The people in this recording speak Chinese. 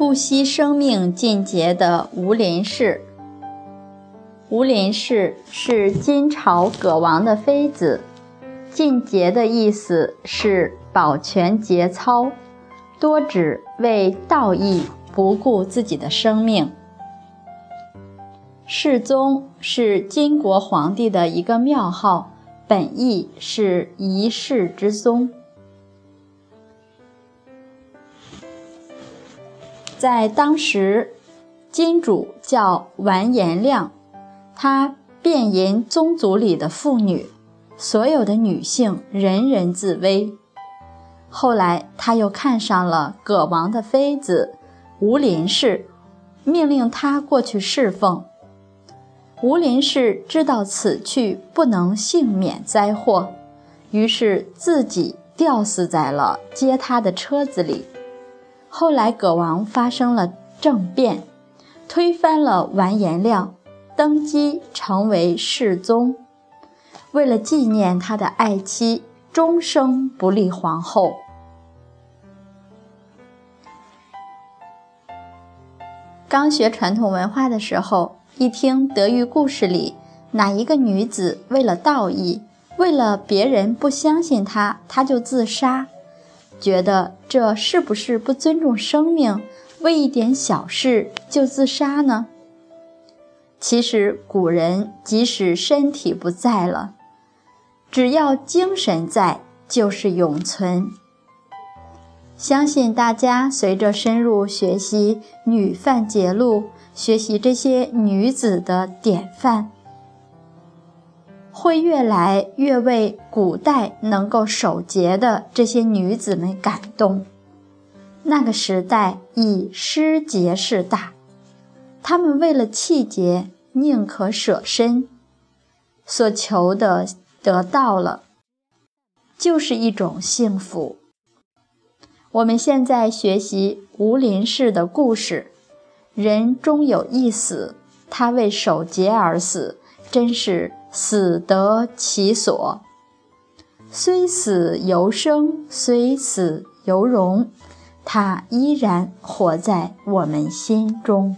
不惜生命进阶的吴林氏。吴林氏是金朝葛王的妃子，进节的意思是保全节操，多指为道义不顾自己的生命。世宗是金国皇帝的一个庙号，本意是一世之宗。在当时，金主叫完颜亮。他遍淫宗族里的妇女，所有的女性人人自危。后来他又看上了葛王的妃子吴林氏，命令他过去侍奉。吴林氏知道此去不能幸免灾祸，于是自己吊死在了接他的车子里。后来葛王发生了政变，推翻了完颜亮。登基成为世宗，为了纪念他的爱妻，终生不立皇后。刚学传统文化的时候，一听德育故事里哪一个女子为了道义，为了别人不相信她，她就自杀，觉得这是不是不尊重生命？为一点小事就自杀呢？其实古人即使身体不在了，只要精神在，就是永存。相信大家随着深入学习《女范节录》，学习这些女子的典范，会越来越为古代能够守节的这些女子们感动。那个时代以失节事大。他们为了气节，宁可舍身，所求的得到了，就是一种幸福。我们现在学习吴林氏的故事，人终有一死，他为守节而死，真是死得其所。虽死犹生，虽死犹荣。他依然活在我们心中。